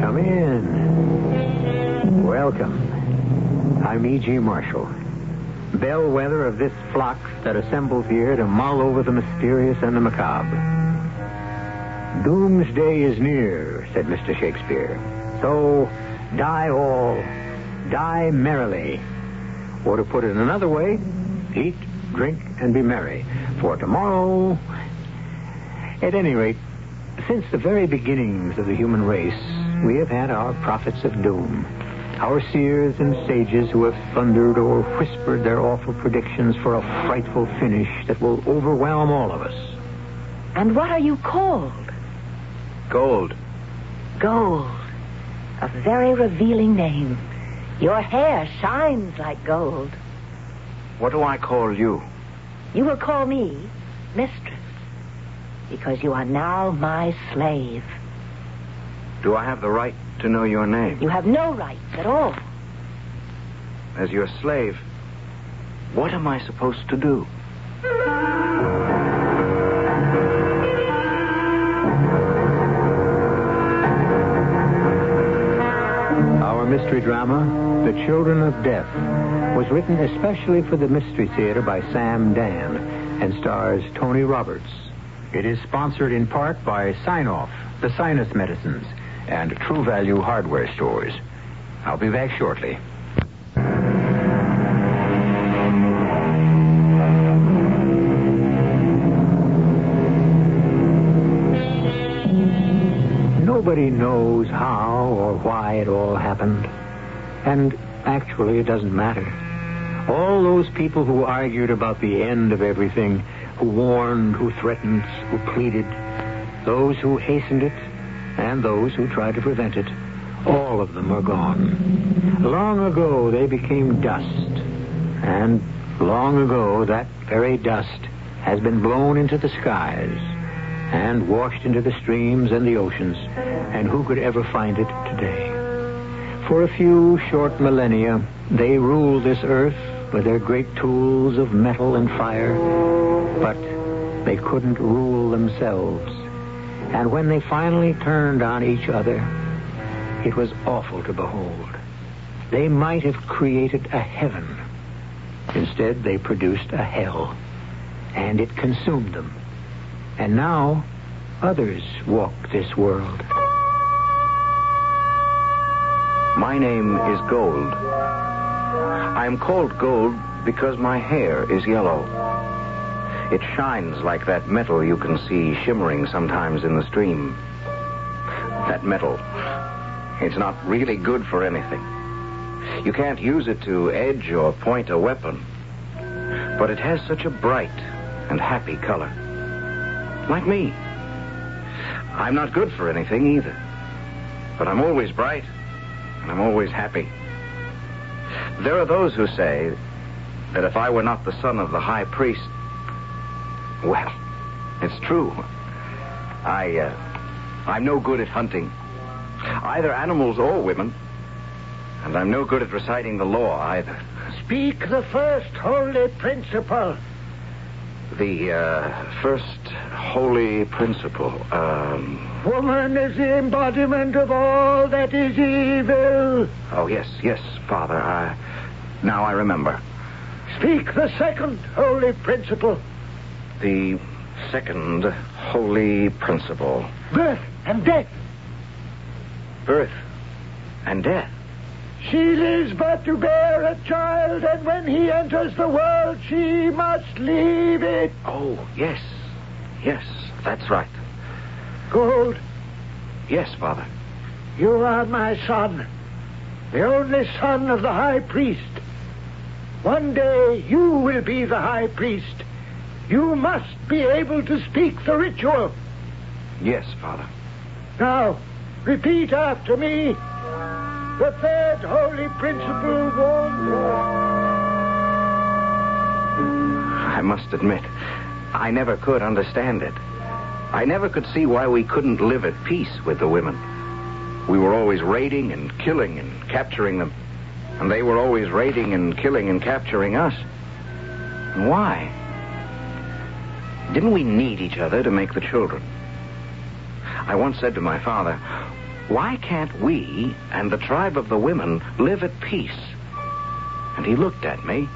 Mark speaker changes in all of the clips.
Speaker 1: Come in. Welcome. I'm E.G. Marshall, bellwether of this flock that assembles here to mull over the mysterious and the macabre. Doomsday is near, said Mr. Shakespeare. So die all, die merrily. Or to put it another way, eat, drink, and be merry. For tomorrow. At any rate, since the very beginnings of the human race, we have had our prophets of doom. Our seers and sages who have thundered or whispered their awful predictions for a frightful finish that will overwhelm all of us.
Speaker 2: And what are you called?
Speaker 1: Gold.
Speaker 2: Gold. A very revealing name. Your hair shines like gold.
Speaker 1: What do I call you?
Speaker 2: You will call me mistress. Because you are now my slave.
Speaker 1: Do I have the right to know your name?
Speaker 2: You have no rights at all.
Speaker 1: As your slave, what am I supposed to do? Mystery drama, The Children of Death, was written especially for the Mystery Theater by Sam Dann and stars Tony Roberts. It is sponsored in part by Sine-Off, the sinus medicines, and True Value hardware stores. I'll be back shortly. Nobody knows how why it all happened. And actually, it doesn't matter. All those people who argued about the end of everything, who warned, who threatened, who pleaded, those who hastened it, and those who tried to prevent it, all of them are gone. Long ago, they became dust. And long ago, that very dust has been blown into the skies and washed into the streams and the oceans. And who could ever find it today? For a few short millennia, they ruled this earth with their great tools of metal and fire, but they couldn't rule themselves. And when they finally turned on each other, it was awful to behold. They might have created a heaven. Instead, they produced a hell, and it consumed them. And now, others walk this world. My name is Gold. I am called Gold because my hair is yellow. It shines like that metal you can see shimmering sometimes in the stream. That metal, it's not really good for anything. You can't use it to edge or point a weapon. But it has such a bright and happy color. Like me. I'm not good for anything either. But I'm always bright, and I'm always happy. There are those who say that if I were not the son of the high priest, well, it's true. I, uh, I'm no good at hunting, either animals or women, and I'm no good at reciting the law either.
Speaker 3: Speak the first holy principle.
Speaker 1: The uh, first holy principle. Um,
Speaker 3: Woman is the embodiment of all that is evil.
Speaker 1: oh yes, yes, Father. I, now I remember.
Speaker 3: Speak the second holy principle.
Speaker 1: The second holy principle:
Speaker 3: Birth and death.
Speaker 1: birth and death.
Speaker 3: She lives but to bear a child, and when he enters the world, she must leave it.
Speaker 1: Oh yes, yes, that's right.
Speaker 3: Gold,
Speaker 1: Yes, Father.
Speaker 3: you are my son, the only son of the high priest. One day you will be the high priest. You must be able to speak the ritual.
Speaker 1: Yes, Father.
Speaker 3: Now, repeat after me. The third holy principle warns
Speaker 1: I must admit, I never could understand it. I never could see why we couldn't live at peace with the women.
Speaker 4: We were always raiding and killing and capturing them. And they were always raiding and killing and capturing us. And why? Didn't we need each other to make the children? I once said to my father, why can't we and the tribe of the women live at peace? And he looked at me,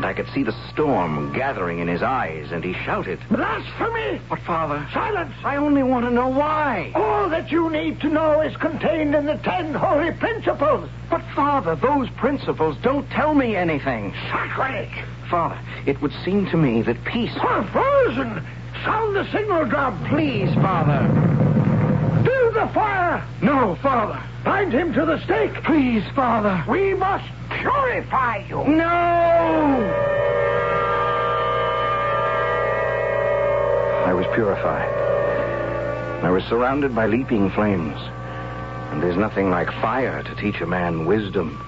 Speaker 4: and I could see the storm gathering in his eyes, and he shouted,
Speaker 3: Blasphemy!
Speaker 4: But, Father,
Speaker 3: Silence!
Speaker 4: I only want to know why.
Speaker 3: All that you need to know is contained in the ten holy principles.
Speaker 4: But, Father, those principles don't tell me anything.
Speaker 3: Sacrilege!
Speaker 4: Father, it would seem to me that peace.
Speaker 3: We're frozen! Sound the signal drum!
Speaker 4: Please, Father.
Speaker 3: Build the fire!
Speaker 4: No, Father.
Speaker 3: Bind him to the stake!
Speaker 4: Please, Father.
Speaker 3: We must purify you!
Speaker 4: No! I was purified. I was surrounded by leaping flames. And there's nothing like fire to teach a man wisdom.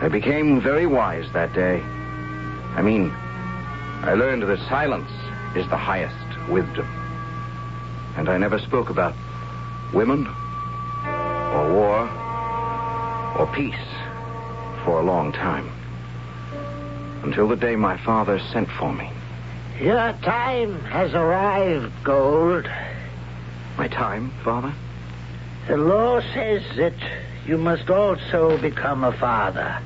Speaker 4: I became very wise that day. I mean, I learned that silence is the highest wisdom. And I never spoke about women, or war, or peace for a long time. Until the day my father sent for me.
Speaker 3: Your time has arrived, Gold.
Speaker 4: My time, father?
Speaker 3: The law says that you must also become a father.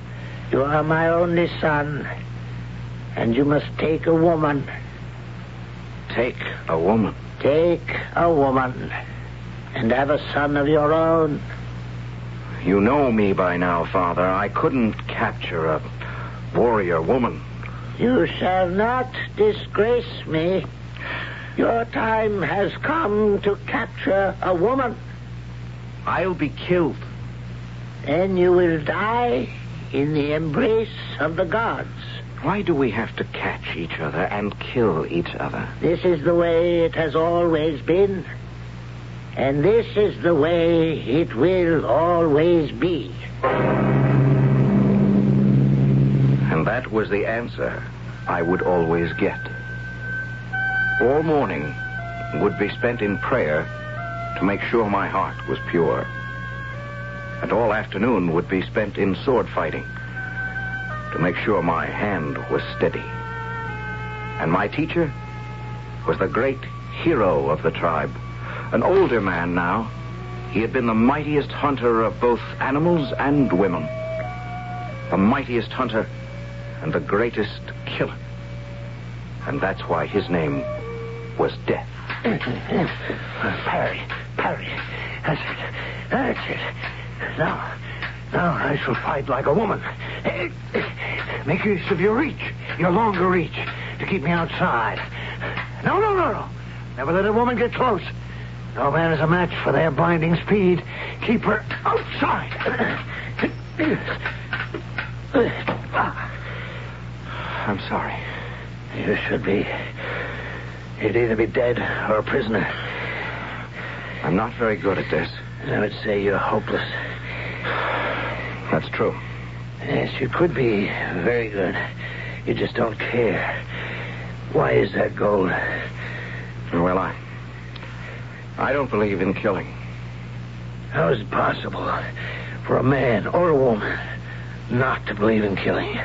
Speaker 3: You are my only son, and you must take a woman.
Speaker 4: Take a woman.
Speaker 3: Take a woman, and have a son of your own.
Speaker 4: You know me by now, father. I couldn't capture a warrior woman.
Speaker 3: You shall not disgrace me. Your time has come to capture a woman.
Speaker 4: I'll be killed.
Speaker 3: Then you will die in the embrace of the gods.
Speaker 4: Why do we have to catch each other and kill each other?
Speaker 3: This is the way it has always been. And this is the way it will always be.
Speaker 4: And that was the answer I would always get. All morning would be spent in prayer to make sure my heart was pure. And all afternoon would be spent in sword fighting to make sure my hand was steady. And my teacher was the great hero of the tribe, an older man now. He had been the mightiest hunter of both animals and women, the mightiest hunter and the greatest killer. And that's why his name was Death.
Speaker 3: Parry, parry. That's it. That's it. Now, now I shall fight like a woman. Make use of your reach, your longer reach, to keep me outside. No, no, no, no. Never let a woman get close. No man is a match for their blinding speed. Keep her outside.
Speaker 4: I'm sorry.
Speaker 3: You should be. You'd either be dead or a prisoner.
Speaker 4: I'm not very good at this.
Speaker 3: I would say you're hopeless.
Speaker 4: That's true.
Speaker 3: Yes, you could be very good. You just don't care. Why is that, Gold?
Speaker 4: Well, I. I don't believe in killing.
Speaker 3: How is it possible for a man or a woman not to believe in killing?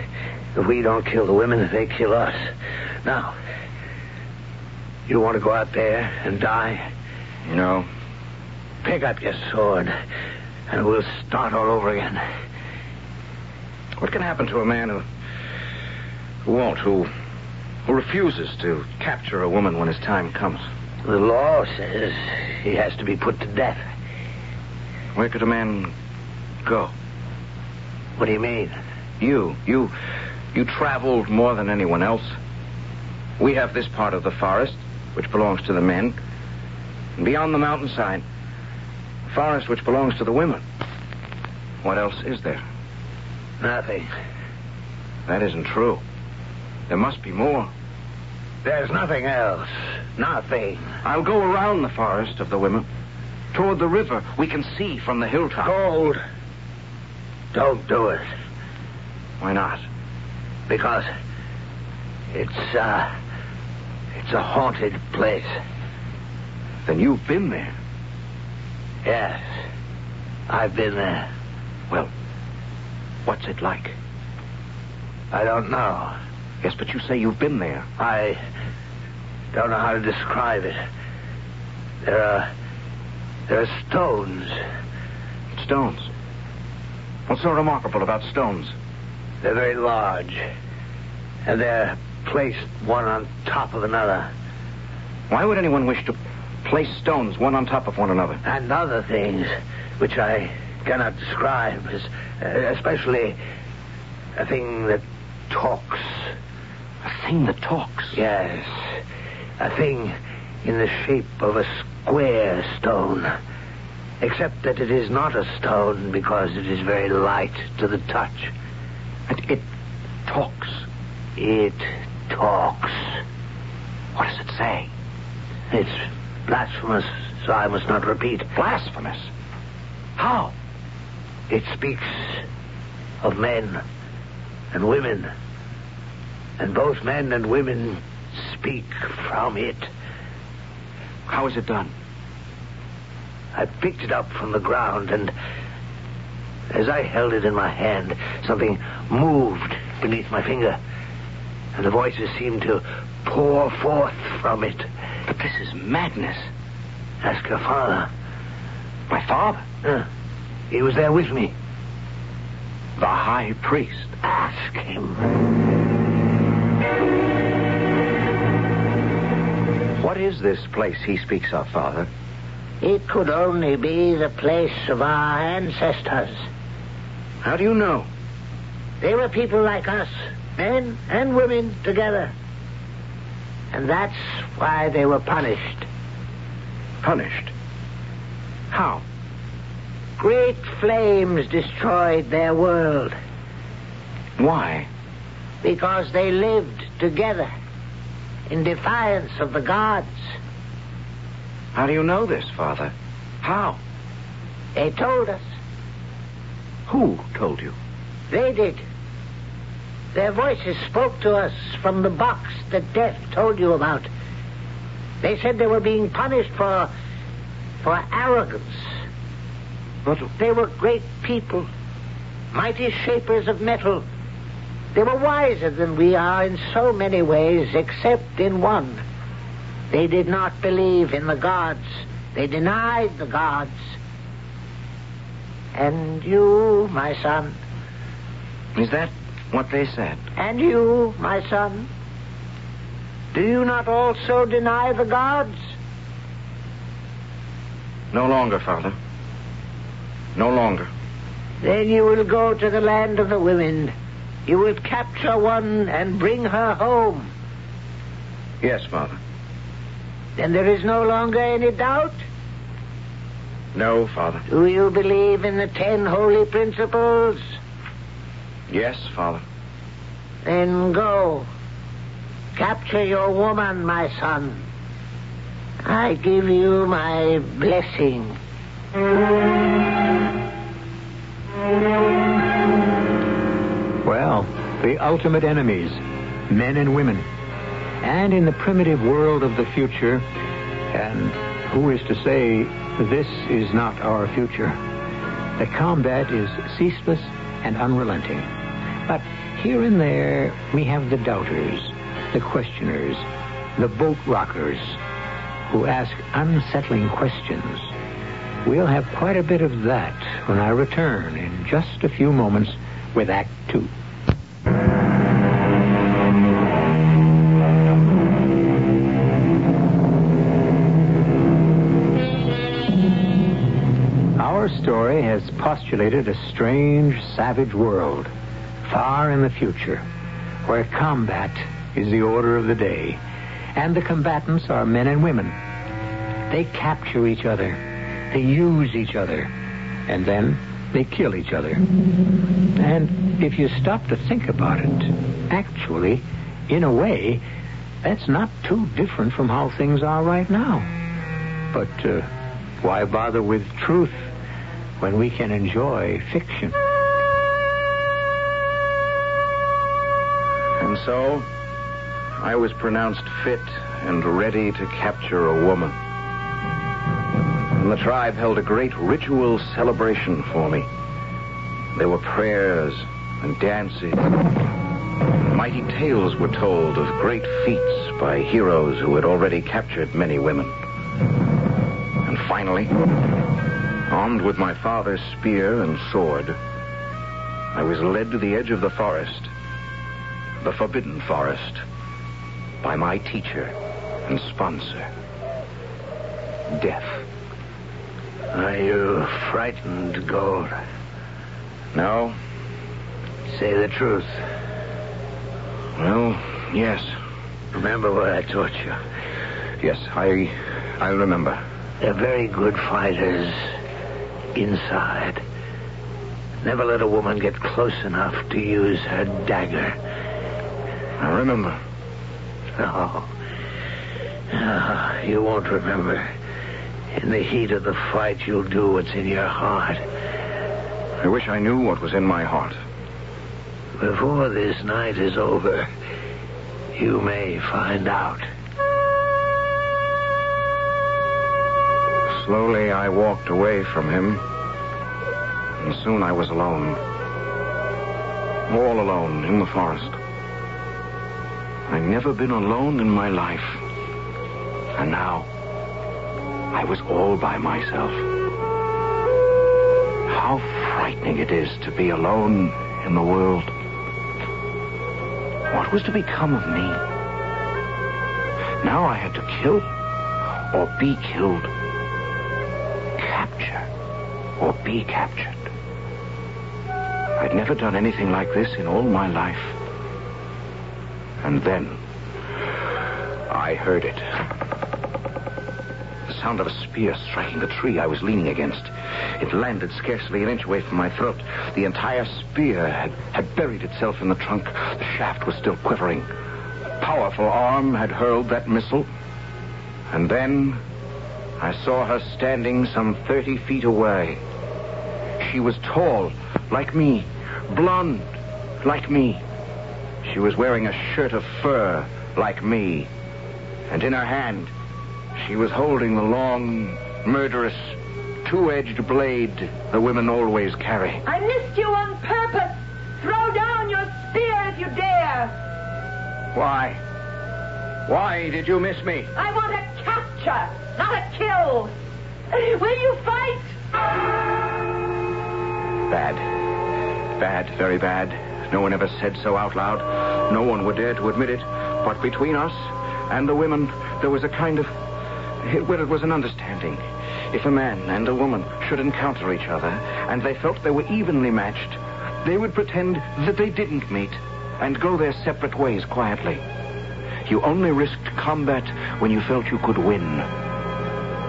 Speaker 3: If we don't kill the women, they kill us. Now, you want to go out there and die?
Speaker 4: No.
Speaker 3: Pick up your sword, and we'll start all over again.
Speaker 4: What can happen to a man who. who won't, who. who refuses to capture a woman when his time comes?
Speaker 3: The law says he has to be put to death.
Speaker 4: Where could a man go?
Speaker 3: What do you mean?
Speaker 4: You, you, you traveled more than anyone else. We have this part of the forest, which belongs to the men. And beyond the mountainside, a forest which belongs to the women. What else is there?
Speaker 3: Nothing.
Speaker 4: That isn't true. There must be more.
Speaker 3: There's nothing else. Nothing.
Speaker 4: I'll go around the forest of the women. Toward the river we can see from the hilltop.
Speaker 3: Gold. Don't do it.
Speaker 4: Why not?
Speaker 3: Because it's, uh, it's a haunted place.
Speaker 4: Then you've been there.
Speaker 3: Yes. I've been there.
Speaker 4: Well, what's it like?
Speaker 3: I don't know.
Speaker 4: Yes, but you say you've been there.
Speaker 3: I don't know how to describe it. There are there are stones.
Speaker 4: Stones. What's so remarkable about stones?
Speaker 3: They're very large. And they're placed one on top of another.
Speaker 4: Why would anyone wish to place stones one on top of one another?
Speaker 3: And other things which I cannot describe, uh, especially a thing that talks.
Speaker 4: A thing that talks.
Speaker 3: Yes, a thing in the shape of a square stone. Except that it is not a stone because it is very light to the touch.
Speaker 4: It, it talks.
Speaker 3: It talks.
Speaker 4: What does it say?
Speaker 3: It's blasphemous, so I must not repeat.
Speaker 4: Blasphemous. How?
Speaker 3: It speaks of men and women. And both men and women speak from it.
Speaker 4: How is it done?
Speaker 3: I picked it up from the ground, and as I held it in my hand, something moved beneath my finger, and the voices seemed to pour forth from it.
Speaker 4: But this is madness.
Speaker 3: Ask your father.
Speaker 4: My father?
Speaker 3: Uh, he was there with me.
Speaker 4: The high priest.
Speaker 3: Ask him.
Speaker 4: Is this place he speaks of, Father?
Speaker 3: It could only be the place of our ancestors.
Speaker 4: How do you know?
Speaker 3: They were people like us, men and women together. And that's why they were punished.
Speaker 4: Punished. How?
Speaker 3: Great flames destroyed their world
Speaker 4: Why?
Speaker 3: because they lived together in defiance of the gods.
Speaker 4: How do you know this, Father? How?
Speaker 3: They told us.
Speaker 4: Who told you?
Speaker 3: They did. Their voices spoke to us from the box that Death told you about. They said they were being punished for for arrogance.
Speaker 4: But
Speaker 3: They were great people, mighty shapers of metal. They were wiser than we are in so many ways, except in one. They did not believe in the gods. They denied the gods. And you, my son,
Speaker 4: is that what they said?
Speaker 3: and you, my son, do you not also deny the gods?
Speaker 4: No longer, Father. No longer.
Speaker 3: Then you will go to the land of the women. You will capture one and bring her home.
Speaker 4: Yes, Father.
Speaker 3: Then there is no longer any doubt.
Speaker 4: No, Father.
Speaker 3: Do you believe in the ten holy principles?
Speaker 4: Yes, Father.
Speaker 3: Then go. Capture your woman, my son. I give you my blessing.
Speaker 1: Well, the ultimate enemies, men and women. And in the primitive world of the future, and who is to say this is not our future? The combat is ceaseless and unrelenting. But here and there, we have the doubters, the questioners, the boat rockers, who ask unsettling questions. We'll have quite a bit of that when I return in just a few moments with Act Two. Postulated a strange, savage world, far in the future, where combat is the order of the day, and the combatants are men and women. They capture each other, they use each other, and then they kill each other. And if you stop to think about it, actually, in a way, that's not too different from how things are right now. But uh, why bother with truth when we can enjoy fiction?
Speaker 4: And so, I was pronounced fit and ready to capture a woman. And the tribe held a great ritual celebration for me. There were prayers and dances. Mighty tales were told of great feats by heroes who had already captured many women. And finally, armed with my father's spear and sword, I was led to the edge of the forest, the forbidden forest, by my teacher and sponsor, Death.
Speaker 3: Are you frightened, Gold?
Speaker 4: No?
Speaker 3: Say the truth.
Speaker 4: Well, yes.
Speaker 3: Remember what I taught you.
Speaker 4: Yes, I I remember.
Speaker 3: They're very good fighters inside. Never let a woman get close enough to use her dagger.
Speaker 4: I remember.
Speaker 3: No. No, you won't remember. In the heat of the fight, you'll do what's in your heart.
Speaker 4: I wish I knew what was in my heart.
Speaker 3: Before this night is over, you may find out.
Speaker 4: Slowly, I walked away from him, and soon I was alone. All alone in the forest. I'd never been alone in my life. And now, I was all by myself. How frightening it is to be alone in the world. What was to become of me? Now I had to kill or be killed. Or be captured. I'd never done anything like this in all my life. And then I heard it. The sound of a spear striking the tree I was leaning against. It landed scarcely an inch away from my throat. The entire spear had, had buried itself in the trunk. The shaft was still quivering. A powerful arm had hurled that missile. And then I saw her standing some 30 feet away. She was tall, like me, blonde, like me. She was wearing a shirt of fur, like me. And in her hand, she was holding the long, murderous, two-edged blade the women always carry.
Speaker 2: I missed you on purpose. Throw down your spear if you dare.
Speaker 4: Why? Why did you miss me?
Speaker 2: I want a capture, not a kill. Will you fight?
Speaker 4: Bad. Bad, very bad. No one ever said so out loud. No one would dare to admit it. But between us and the women, there was a kind of. Well, it was an understanding. If a man and a woman should encounter each other, and they felt they were evenly matched, they would pretend that they didn't meet and go their separate ways quietly. You only risked combat when you felt you could win.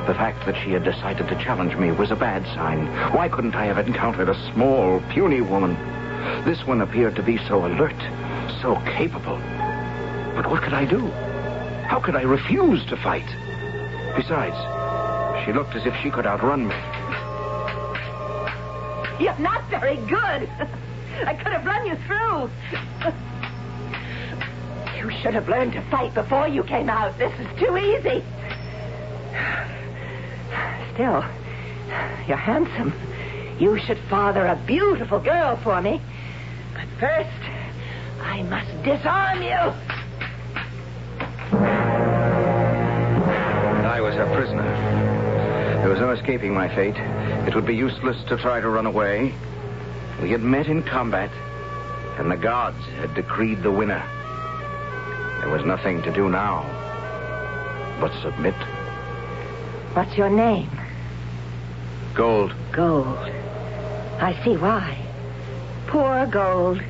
Speaker 4: The fact that she had decided to challenge me was a bad sign. Why couldn't I have encountered a small, puny woman? This one appeared to be so alert, so capable. But what could I do? How could I refuse to fight? Besides, she looked as if she could outrun me.
Speaker 2: You're not very good. I could have run you through. You should have learned to fight before you came out. This is too easy. Still, you're handsome. You should father a beautiful girl for me. But first, I must disarm you.
Speaker 4: I was her prisoner. There was no escaping my fate. It would be useless to try to run away. We had met in combat, and the gods had decreed the winner. There was nothing to do now but submit.
Speaker 2: What's your name?
Speaker 4: Gold.
Speaker 2: Gold. I see why. Poor gold.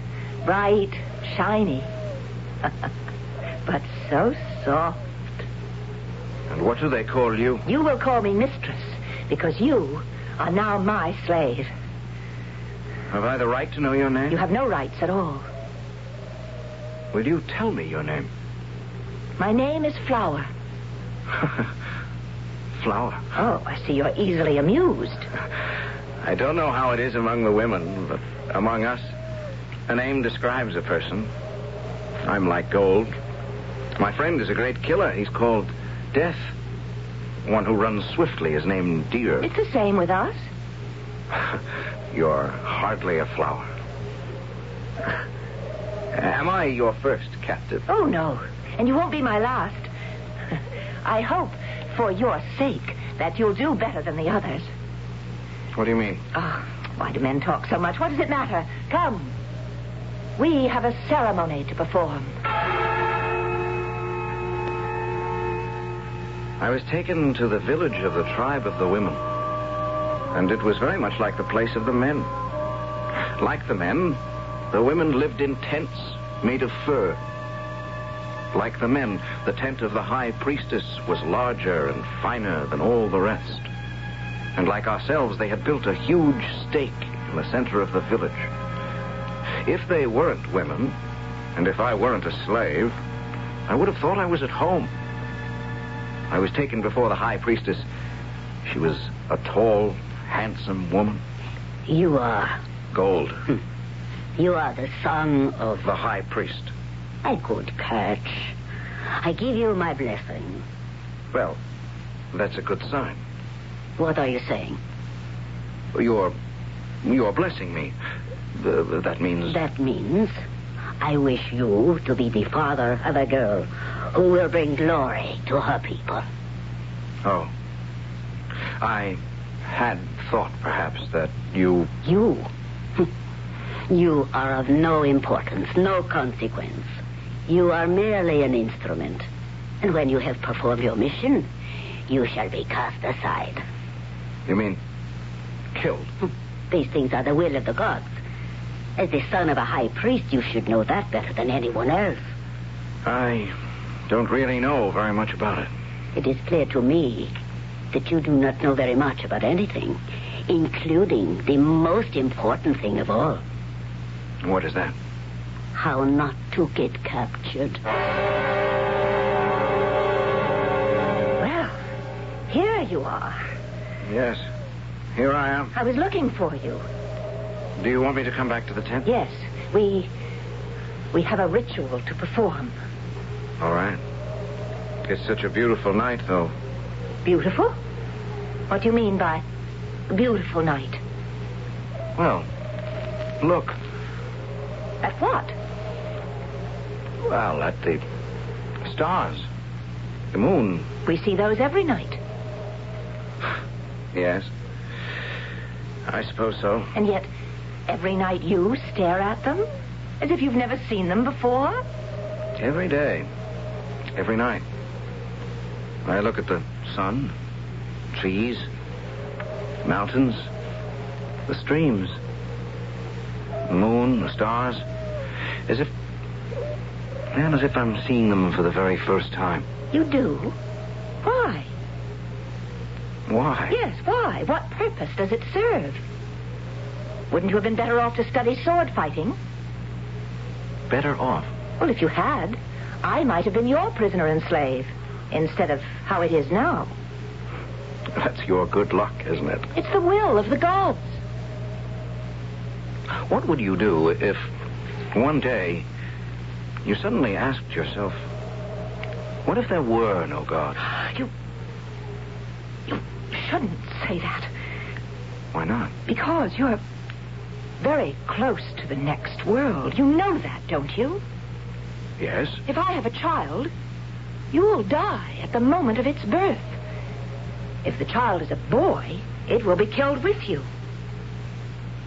Speaker 2: Bright, shiny. but so soft.
Speaker 4: And what do they call you?
Speaker 2: You will call me mistress because you are now my slave.
Speaker 4: Have I the right to know your name?
Speaker 2: You have no rights at all.
Speaker 4: Will you tell me your name?
Speaker 2: My name is Flower.
Speaker 4: Flower.
Speaker 2: Oh, I see you're easily amused.
Speaker 4: I don't know how it is among the women, but among us, a name describes a person. I'm like gold. My friend is a great killer. He's called Death. one who runs swiftly is named Deer.
Speaker 2: It's the same with us.
Speaker 4: You're hardly a flower. Am I your first captive?
Speaker 2: Oh, no. And you won't be my last. I hope, for your sake, that you'll do better than the others.
Speaker 4: What do you mean?
Speaker 2: Oh, why do men talk so much? What does it matter? Come. We have a ceremony to perform.
Speaker 4: I was taken to the village of the tribe of the women. And it was very much like the place of the men. Like the men, the women lived in tents made of fur. Like the men, the tent of the high priestess was larger and finer than all the rest. And like ourselves, they had built a huge stake in the center of the village. If they weren't women, and if I weren't a slave, I would have thought I was at home. I was taken before the high priestess. She was a tall, handsome woman.
Speaker 5: You are.
Speaker 4: Gold. Hmm.
Speaker 5: You are the son of
Speaker 4: The high priest.
Speaker 5: A good catch. I give you my blessing.
Speaker 4: Well, that's a good sign.
Speaker 5: What are you saying?
Speaker 4: You're. You're blessing me. Uh, that means.
Speaker 5: That means I wish you to be the father of a girl who will bring glory to her people.
Speaker 4: Oh. I had thought, perhaps, that you.
Speaker 5: You. You are of no importance, no consequence. You are merely an instrument. And when you have performed your mission, you shall be cast aside.
Speaker 4: You mean. killed? Hmm.
Speaker 5: These things are the will of the gods. As the son of a high priest, you should know that better than anyone else.
Speaker 4: I don't really know very much about it.
Speaker 5: It is clear to me that you do not know very much about anything, including the most important thing of all
Speaker 4: What is that?
Speaker 5: How not to get captured.
Speaker 2: Well, here you are.
Speaker 4: Yes. Here I am.
Speaker 2: I was looking for you.
Speaker 4: Do you want me to come back to the tent?
Speaker 2: Yes, we. We have a ritual to perform.
Speaker 4: All right. It's such a beautiful night, though.
Speaker 2: Beautiful? What do you mean by beautiful night?
Speaker 4: Well, look.
Speaker 2: At what?
Speaker 4: Well, at the stars. The moon.
Speaker 2: We see those every night.
Speaker 4: Yes. I suppose so.
Speaker 2: And yet, every night you stare at them? As if you've never seen them before?
Speaker 4: Every day. Every night. I look at the sun, trees, mountains, the streams, the moon, the stars, as if. Man, as if I'm seeing them for the very first time.
Speaker 2: You do? Why?
Speaker 4: Why?
Speaker 2: Yes, why? What purpose does it serve? Wouldn't you have been better off to study sword fighting?
Speaker 4: Better off.
Speaker 2: Well, if you had, I might have been your prisoner and slave, instead of how it is now.
Speaker 4: That's your good luck, isn't it?
Speaker 2: It's the will of the gods.
Speaker 4: What would you do if one day you suddenly asked yourself, what if there were no God?
Speaker 2: You. You shouldn't say that.
Speaker 4: Why not?
Speaker 2: Because you're very close to the next world. You know that, don't you?
Speaker 4: Yes.
Speaker 2: If I have a child, you'll die at the moment of its birth. If the child is a boy, it will be killed with you.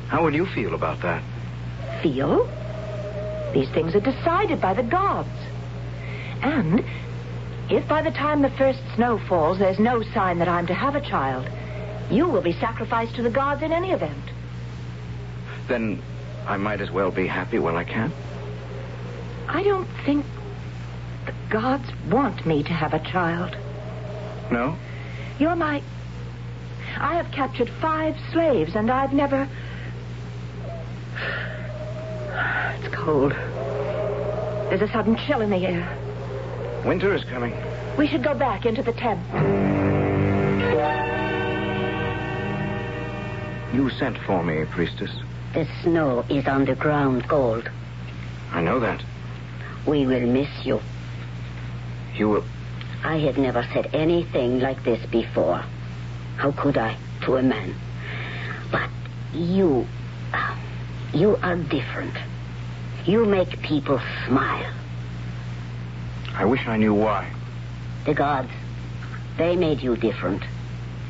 Speaker 4: How would you feel about that?
Speaker 2: Feel? These things are decided by the gods. And if by the time the first snow falls there's no sign that I'm to have a child, you will be sacrificed to the gods in any event.
Speaker 4: Then I might as well be happy while I can.
Speaker 2: I don't think the gods want me to have a child.
Speaker 4: No?
Speaker 2: You're my. I have captured five slaves, and I've never. It's cold. There's a sudden chill in the air.
Speaker 4: Winter is coming.
Speaker 2: We should go back into the tent.
Speaker 4: You sent for me, priestess.
Speaker 5: The snow is on the ground gold.
Speaker 4: I know that.
Speaker 5: We will miss you.
Speaker 4: You will.
Speaker 5: I have never said anything like this before. How could I to a man? But you, uh, you are different. You make people smile.
Speaker 4: I wish I knew why.
Speaker 5: The gods, they made you different.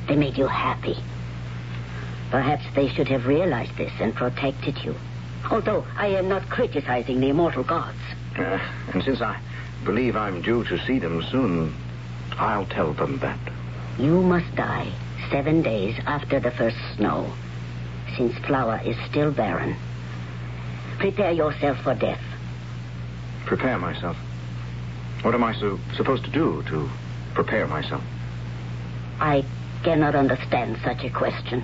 Speaker 5: They made you happy. Perhaps they should have realized this and protected you. Although I am not criticizing the immortal gods.
Speaker 4: Uh, and since I believe I'm due to see them soon, I'll tell them that.
Speaker 5: You must die seven days after the first snow, since flower is still barren. Prepare yourself for death.
Speaker 4: Prepare myself. What am I so, supposed to do to prepare myself?
Speaker 5: I cannot understand such a question.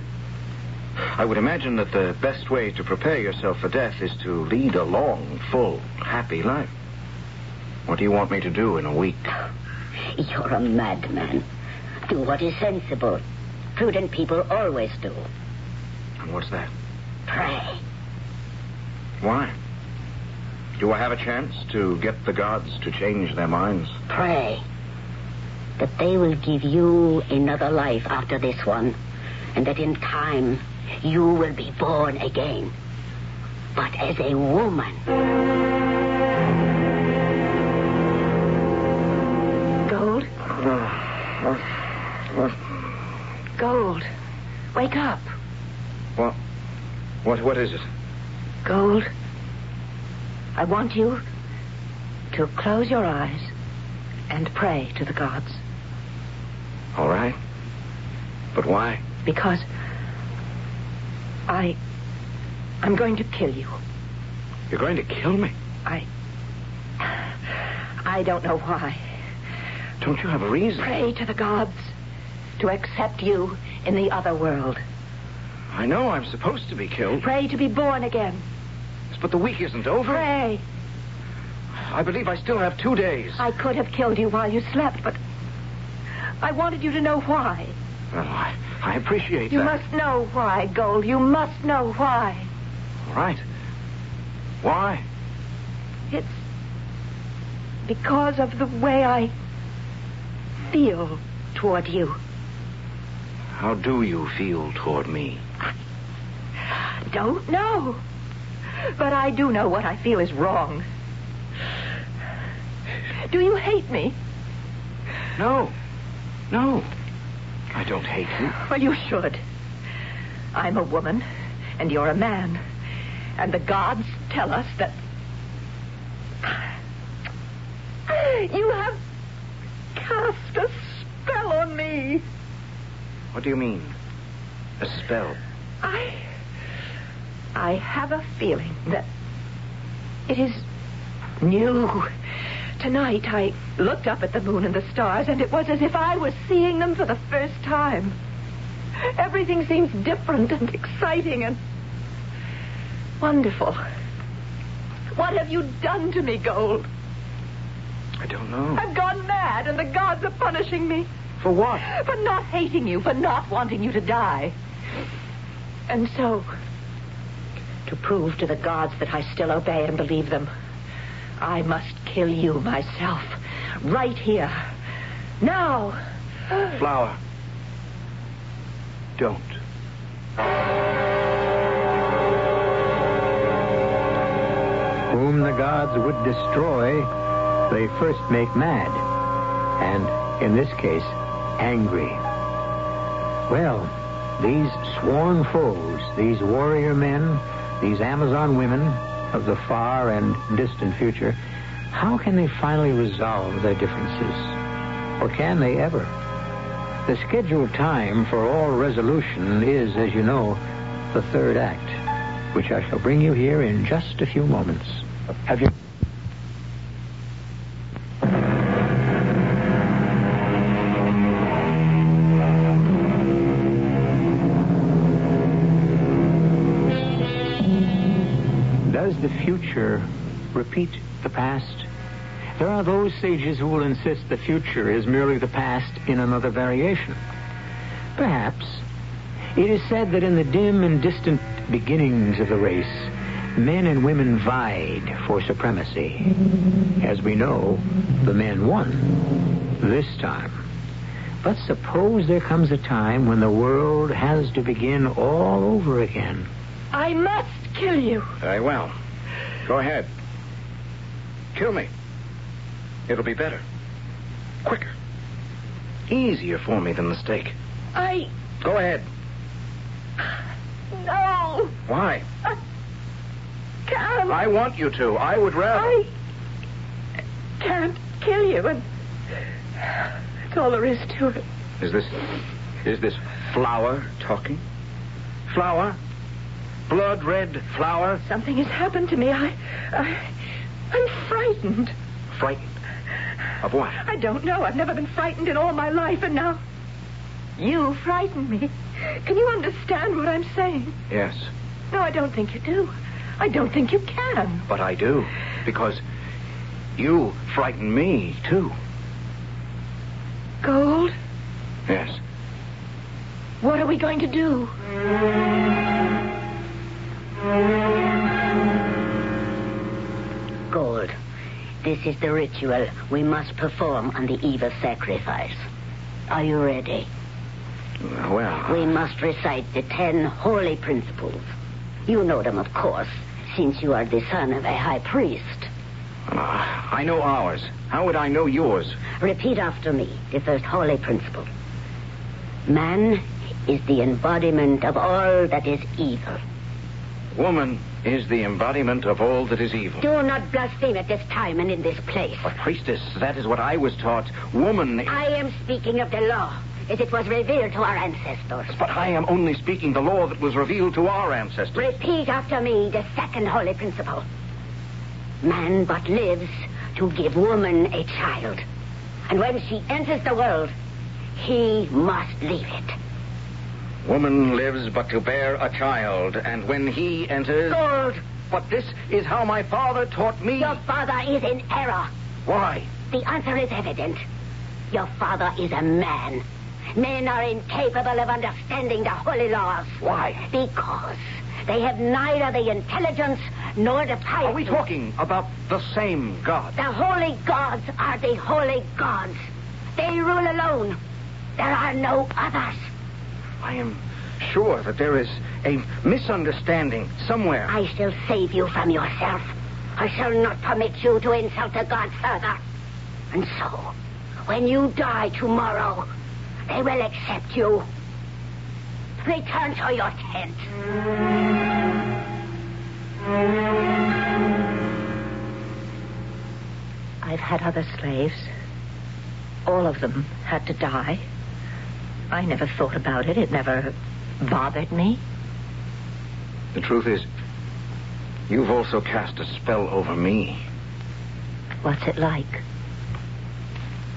Speaker 4: I would imagine that the best way to prepare yourself for death is to lead a long, full, happy life. What do you want me to do in a week?
Speaker 5: You're a madman. Do what is sensible. Prudent people always do.
Speaker 4: What's that?
Speaker 5: Pray.
Speaker 4: Why? Do I have a chance to get the gods to change their minds?
Speaker 5: Pray that they will give you another life after this one, and that in time you will be born again. But as a woman.
Speaker 2: Gold? Gold. Wake up.
Speaker 4: What? What? What is it?
Speaker 2: Gold. I want you to close your eyes and pray to the gods.
Speaker 4: All right. But why?
Speaker 2: Because I. I'm going to kill you.
Speaker 4: You're going to kill me?
Speaker 2: I. I don't know why.
Speaker 4: Don't you have a reason?
Speaker 2: Pray to the gods to accept you in the other world.
Speaker 4: I know I'm supposed to be killed.
Speaker 2: Pray to be born again.
Speaker 4: But the week isn't over.
Speaker 2: Pray.
Speaker 4: I believe I still have two days.
Speaker 2: I could have killed you while you slept, but I wanted you to know why.
Speaker 4: Well, I, I appreciate
Speaker 2: You
Speaker 4: that.
Speaker 2: You must know why, Gold. You must know why.
Speaker 4: All right. Why?
Speaker 2: It's because of the way I feel toward you.
Speaker 4: How do you feel toward me?
Speaker 2: Don't know. But I do know what I feel is wrong. Do you hate me?
Speaker 4: No. No. I don't hate you.
Speaker 2: Well, you should. I'm a woman, and you're a man. And the gods tell us that. You have cast a spell on me.
Speaker 4: What do you mean? A spell?
Speaker 2: I. I have a feeling that it is new. Tonight I looked up at the moon and the stars, and it was as if I was seeing them for the first time. Everything seems different and exciting and wonderful. What have you done to me, Gold?
Speaker 4: I don't know.
Speaker 2: I've gone mad, and the gods are punishing me.
Speaker 4: For what?
Speaker 2: For not hating you, for not wanting you to die. And so, to prove to the gods that I still obey and believe them, I must kill you myself. Right here. Now.
Speaker 4: Flower. Don't.
Speaker 1: Whom the gods would destroy, they first make mad. And, in this case, angry. Well, these sworn foes, these warrior men, these Amazon women of the far and distant future, how can they finally resolve their differences? Or can they ever? The scheduled time for all resolution is, as you know, the third act, which I shall bring you here in just a few moments. Have you... future repeat the past? There are those sages who will insist the future is merely the past in another variation. Perhaps. It is said that in the dim and distant beginnings of the race, men and women vied for supremacy. As we know, the men won this time. But suppose there comes a time when the world has to begin all over again.
Speaker 2: I must kill you.
Speaker 4: Very well. Go ahead. Kill me. It'll be better. Quicker. Easier for me than the stake.
Speaker 2: I.
Speaker 4: Go ahead.
Speaker 2: No.
Speaker 4: Why?
Speaker 2: I can't.
Speaker 4: I want you to. I would rather.
Speaker 2: I can't kill you, and that's all there is to it.
Speaker 4: Is this. Is this flower talking? Flower? Blood red flower?
Speaker 2: Something has happened to me. I, I, I'm frightened.
Speaker 4: Frightened? Of what?
Speaker 2: I don't know. I've never been frightened in all my life, and now you frighten me. Can you understand what I'm saying?
Speaker 4: Yes.
Speaker 2: No, I don't think you do. I don't think you can.
Speaker 4: But I do. Because you frighten me, too.
Speaker 2: Gold,
Speaker 4: Yes.
Speaker 2: what are we going to do?
Speaker 5: Gold. This is the ritual we must perform on the eve of sacrifice. Are you ready?
Speaker 4: Well,
Speaker 5: We must recite the ten holy principles. You know them, of course, since you are the son of a high priest.
Speaker 4: uh, I know ours. How would I know yours?
Speaker 5: Repeat after me the first holy principle. Man is the embodiment of all that is evil.
Speaker 4: Woman is the embodiment of all that is evil.
Speaker 5: Do not blaspheme at this time and in this place.
Speaker 4: But, priestess, that is what I was taught. Woman.
Speaker 5: I am speaking of the law as it was revealed to our ancestors.
Speaker 4: But I am only speaking the law that was revealed to our ancestors.
Speaker 5: Repeat after me the second holy principle. Man but lives to give woman a child. And when she enters the world, he must leave it.
Speaker 4: Woman lives but to bear a child, and when he enters.
Speaker 5: Gold,
Speaker 4: But this is how my father taught me.
Speaker 5: your father is in error.
Speaker 4: Why?
Speaker 5: The answer is evident. Your father is a man. Men are incapable of understanding the holy laws.
Speaker 4: Why?
Speaker 5: Because they have neither the intelligence nor the piety.
Speaker 4: Are we talking about the same God?
Speaker 5: The holy gods are the holy gods. They rule alone. There are no others.
Speaker 4: I am sure that there is a misunderstanding somewhere.
Speaker 5: I shall save you from yourself. I shall not permit you to insult the gods further. And so, when you die tomorrow, they will accept you. Return to your tent.
Speaker 2: I've had other slaves. All of them had to die. I never thought about it. It never bothered me.
Speaker 4: The truth is, you've also cast a spell over me.
Speaker 2: What's it like?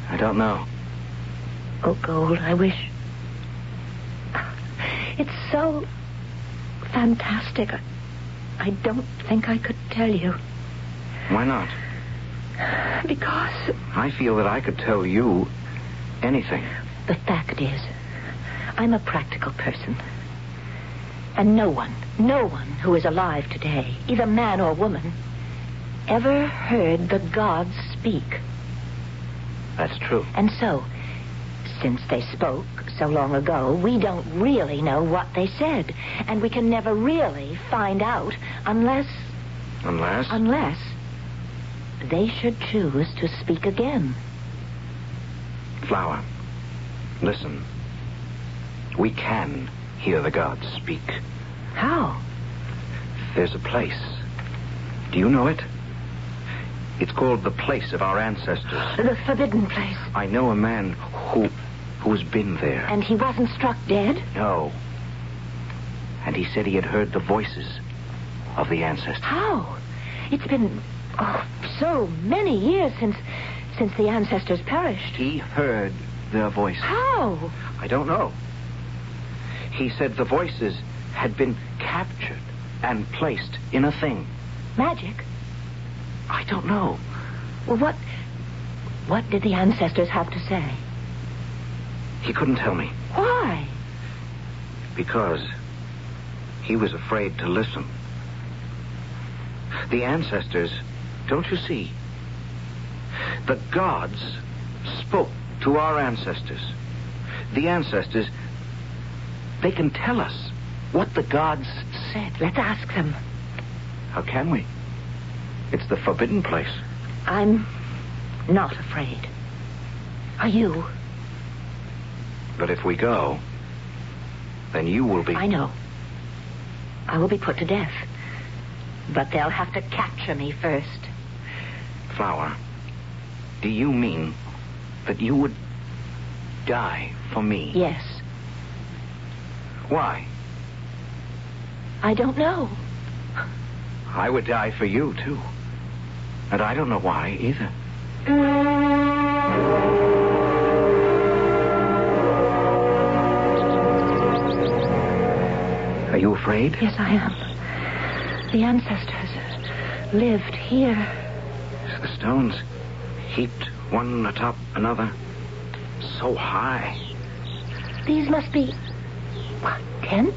Speaker 4: I don't know.
Speaker 2: Oh, Gold, I wish. It's so fantastic. I, I don't think I could tell you.
Speaker 4: Why not?
Speaker 2: Because
Speaker 4: I feel that I could tell you anything.
Speaker 2: the fact is, I'm a practical person. And no one, no one who is alive today, either man or woman, ever heard the gods speak.
Speaker 4: That's true.
Speaker 2: And so, since they spoke so long ago, we don't really know what they said. And we can never really find out unless,
Speaker 4: Unless.
Speaker 2: unless they should choose to speak again.
Speaker 4: Flower, listen. We can hear the gods speak.
Speaker 2: How?
Speaker 4: There's a place. Do you know it? It's called the place of our ancestors.
Speaker 2: The forbidden place.
Speaker 4: I know a man who who's been there.
Speaker 2: And he wasn't struck dead?
Speaker 4: No. And he said he had heard the voices of the ancestors.
Speaker 2: How? It's been oh, so many years since since the ancestors perished.
Speaker 4: He heard their voices.
Speaker 2: How?
Speaker 4: I don't know. He said the voices had been captured and placed in a thing.
Speaker 2: Magic?
Speaker 4: I don't know.
Speaker 2: Well, what what did the ancestors have to say?
Speaker 4: He couldn't tell me
Speaker 2: Why?
Speaker 4: because he was afraid to listen. The ancestors, don't you see? The gods spoke to our ancestors. The ancestors, they can tell us what the gods said.
Speaker 2: Let's ask them.
Speaker 4: How can we? It's the forbidden place.
Speaker 2: I'm not afraid. Are you?
Speaker 4: But if we go, then you will be.
Speaker 2: I know. I will be put to death. But they'll have to capture me first.
Speaker 4: Flower, do you mean that you would die for me?
Speaker 2: Yes.
Speaker 4: Why?
Speaker 2: I don't know.
Speaker 4: I would die for you, too. And I don't know why either. Are you afraid?
Speaker 2: Yes, I am. The ancestors lived here.
Speaker 4: The stones heaped one atop another. So high.
Speaker 2: These must be. What, tents?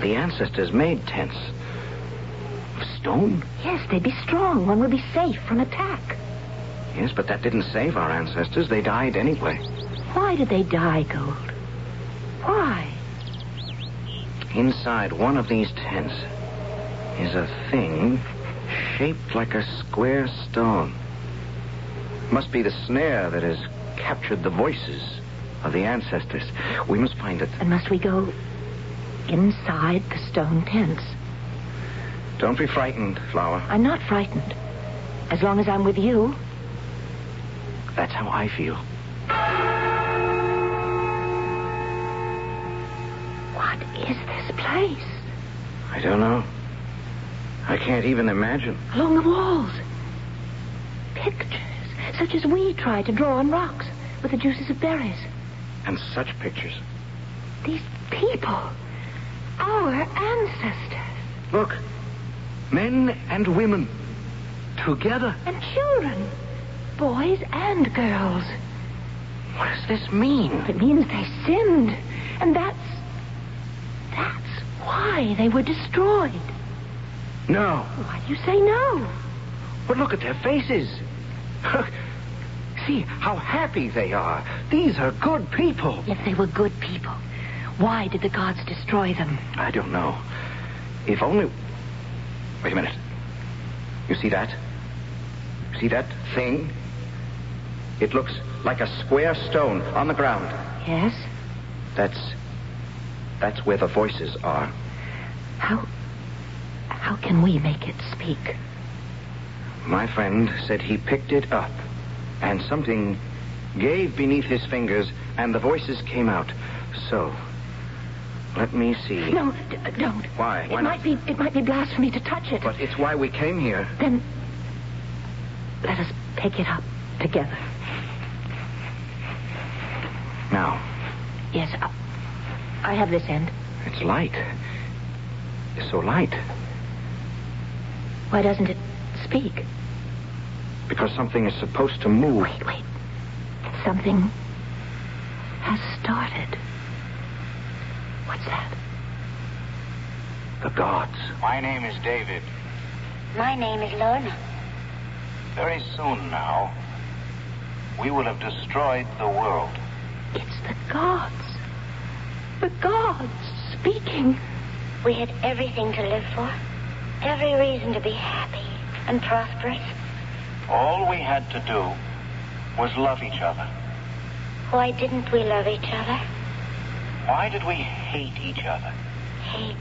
Speaker 4: The ancestors made tents. Of stone?
Speaker 2: Yes, they'd be strong. One would be safe from attack.
Speaker 4: Yes, but that didn't save our ancestors. They died anyway.
Speaker 2: Why did they die, Gold? Why?
Speaker 4: Inside one of these tents is a thing shaped like a square stone. Must be the snare that has captured the voices of the ancestors. We must find it.
Speaker 2: And must we go inside the stone tents?
Speaker 4: Don't be frightened, Flower.
Speaker 2: I'm not frightened. As long as I'm with you.
Speaker 4: That's how I feel.
Speaker 2: What is this place?
Speaker 4: I don't know. I can't even imagine.
Speaker 2: Along the walls. Pictures, such as we try to draw on rocks with the juices of berries.
Speaker 4: And such pictures.
Speaker 2: These people. Our ancestors.
Speaker 4: Look. Men and women. Together.
Speaker 2: And children. Boys and girls.
Speaker 4: What does this mean?
Speaker 2: It means they sinned. And that's. That's why they were destroyed.
Speaker 4: No.
Speaker 2: Why do you say no?
Speaker 4: But look at their faces. See how happy they are. These are good people.
Speaker 2: If they were good people, why did the gods destroy them?
Speaker 4: I don't know. If only. Wait a minute. You see that? You See that thing? It looks like a square stone on the ground.
Speaker 2: Yes?
Speaker 4: That's. That's where the voices are.
Speaker 2: How. How can we make it speak?
Speaker 4: My friend said he picked it up, and something gave beneath his fingers, and the voices came out. So. Let me see.
Speaker 2: No, d- don't.
Speaker 4: Why? Why
Speaker 2: it
Speaker 4: not?
Speaker 2: might be. It might be blasphemy to touch it.
Speaker 4: But it's why we came here.
Speaker 2: Then let us pick it up together.
Speaker 4: Now,
Speaker 2: Yes, I, I have this end.
Speaker 4: it's light. It's so light.
Speaker 2: Why doesn't it speak?
Speaker 4: Because something is supposed to move.
Speaker 2: Wait, wait. Something has started. What's that?
Speaker 4: The gods.
Speaker 6: My name is David.
Speaker 5: My name is Lorna.
Speaker 6: Very soon now, we will have destroyed the world.
Speaker 2: It's the gods. The gods speaking.
Speaker 5: We had everything to live for, every reason to be happy and prosperous.
Speaker 6: All we had to do was love each other.
Speaker 5: Why didn't we love each other?
Speaker 6: Why did we hate each other?
Speaker 5: Hate.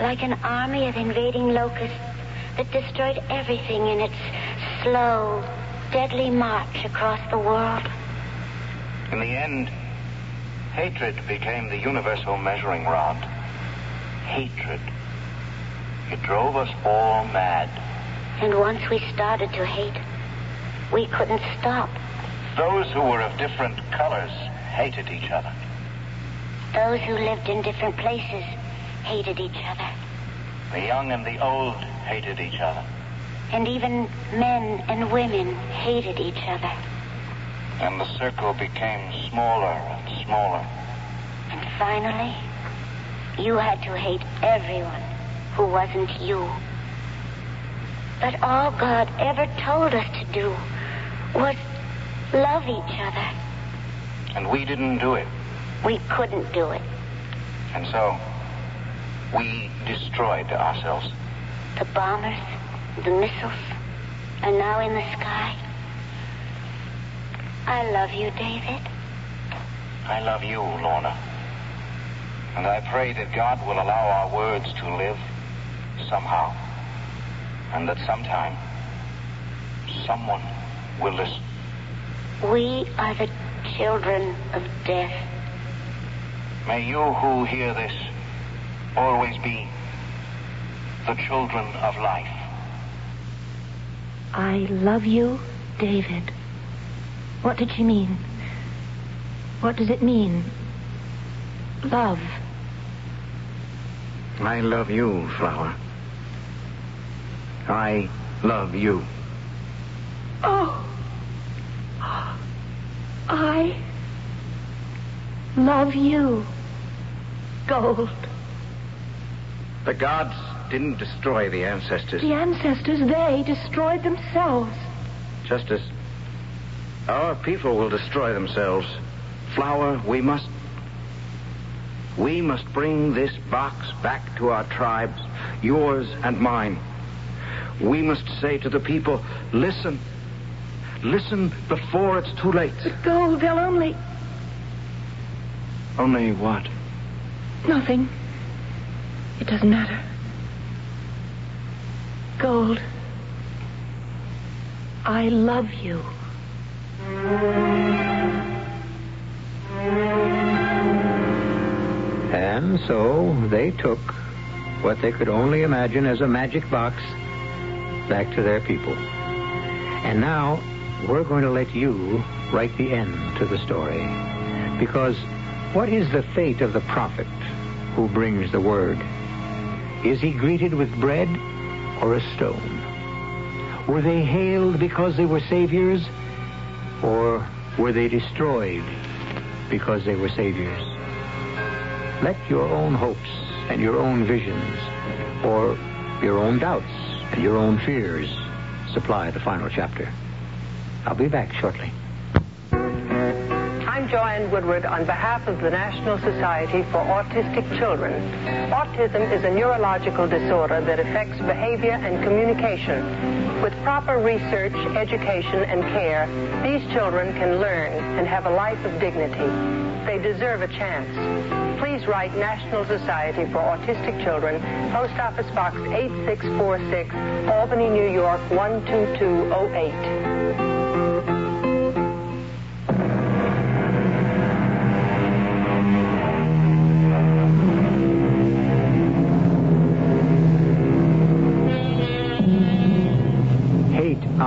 Speaker 5: Like an army of invading locusts that destroyed everything in its slow, deadly march across the world.
Speaker 6: In the end, hatred became the universal measuring rod. Hatred. It drove us all mad.
Speaker 5: And once we started to hate, we couldn't stop.
Speaker 6: Those who were of different colors hated each other.
Speaker 5: Those who lived in different places hated each other.
Speaker 6: The young and the old hated each other.
Speaker 5: And even men and women hated each other.
Speaker 6: And the circle became smaller and smaller.
Speaker 5: And finally, you had to hate everyone who wasn't you. But all God ever told us to do was love each other.
Speaker 6: And we didn't do it.
Speaker 5: We couldn't do it.
Speaker 6: And so, we destroyed ourselves.
Speaker 5: The bombers, the missiles, are now in the sky. I love you, David.
Speaker 6: I love you, Lorna. And I pray that God will allow our words to live somehow. And that sometime, someone will listen.
Speaker 5: We are the children of death.
Speaker 6: May you who hear this always be the children of life.
Speaker 2: I love you, David. What did she mean? What does it mean? Love.
Speaker 4: I love you, Flower. I love you.
Speaker 2: Oh. I love you. Gold.
Speaker 4: The gods didn't destroy the ancestors.
Speaker 2: The ancestors, they destroyed themselves.
Speaker 4: Just as our people will destroy themselves. Flower, we must. We must bring this box back to our tribes, yours and mine. We must say to the people, listen. Listen before it's too late.
Speaker 2: Gold, they'll only.
Speaker 4: Only what?
Speaker 2: Nothing. It doesn't matter. Gold. I love you.
Speaker 1: And so they took what they could only imagine as a magic box back to their people. And now we're going to let you write the end to the story. Because what is the fate of the prophet who brings the word? Is he greeted with bread or a stone? Were they hailed because they were saviors? Or were they destroyed because they were saviors? Let your own hopes and your own visions, or your own doubts and your own fears, supply the final chapter. I'll be back shortly.
Speaker 7: I'm Joanne Woodward on behalf of the National Society for Autistic Children. Autism is a neurological disorder that affects behavior and communication. With proper research, education, and care, these children can learn and have a life of dignity. They deserve a chance. Please write National Society for Autistic Children, Post Office Box 8646, Albany, New York 12208.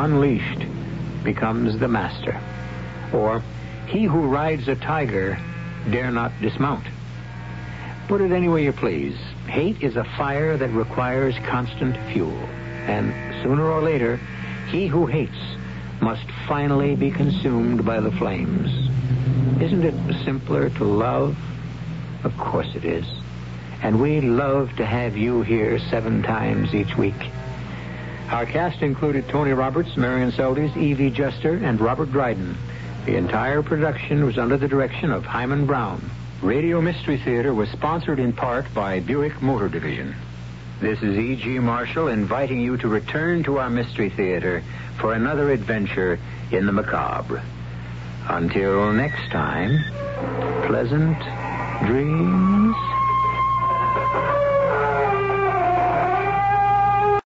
Speaker 1: Unleashed becomes the master. Or, he who rides a tiger dare not dismount. Put it any way you please. Hate is a fire that requires constant fuel. And sooner or later, he who hates must finally be consumed by the flames. Isn't it simpler to love? Of course it is. And we love to have you here seven times each week. Our cast included Tony Roberts, Marian Seldes, Evie Juster, and Robert Dryden. The entire production was under the direction of Himan Brown. Radio Mystery Theater was sponsored in part by Buick Motor Division. This is E.G. Marshall inviting you to return to our Mystery Theater for another adventure in the macabre. Until next time, pleasant dreams.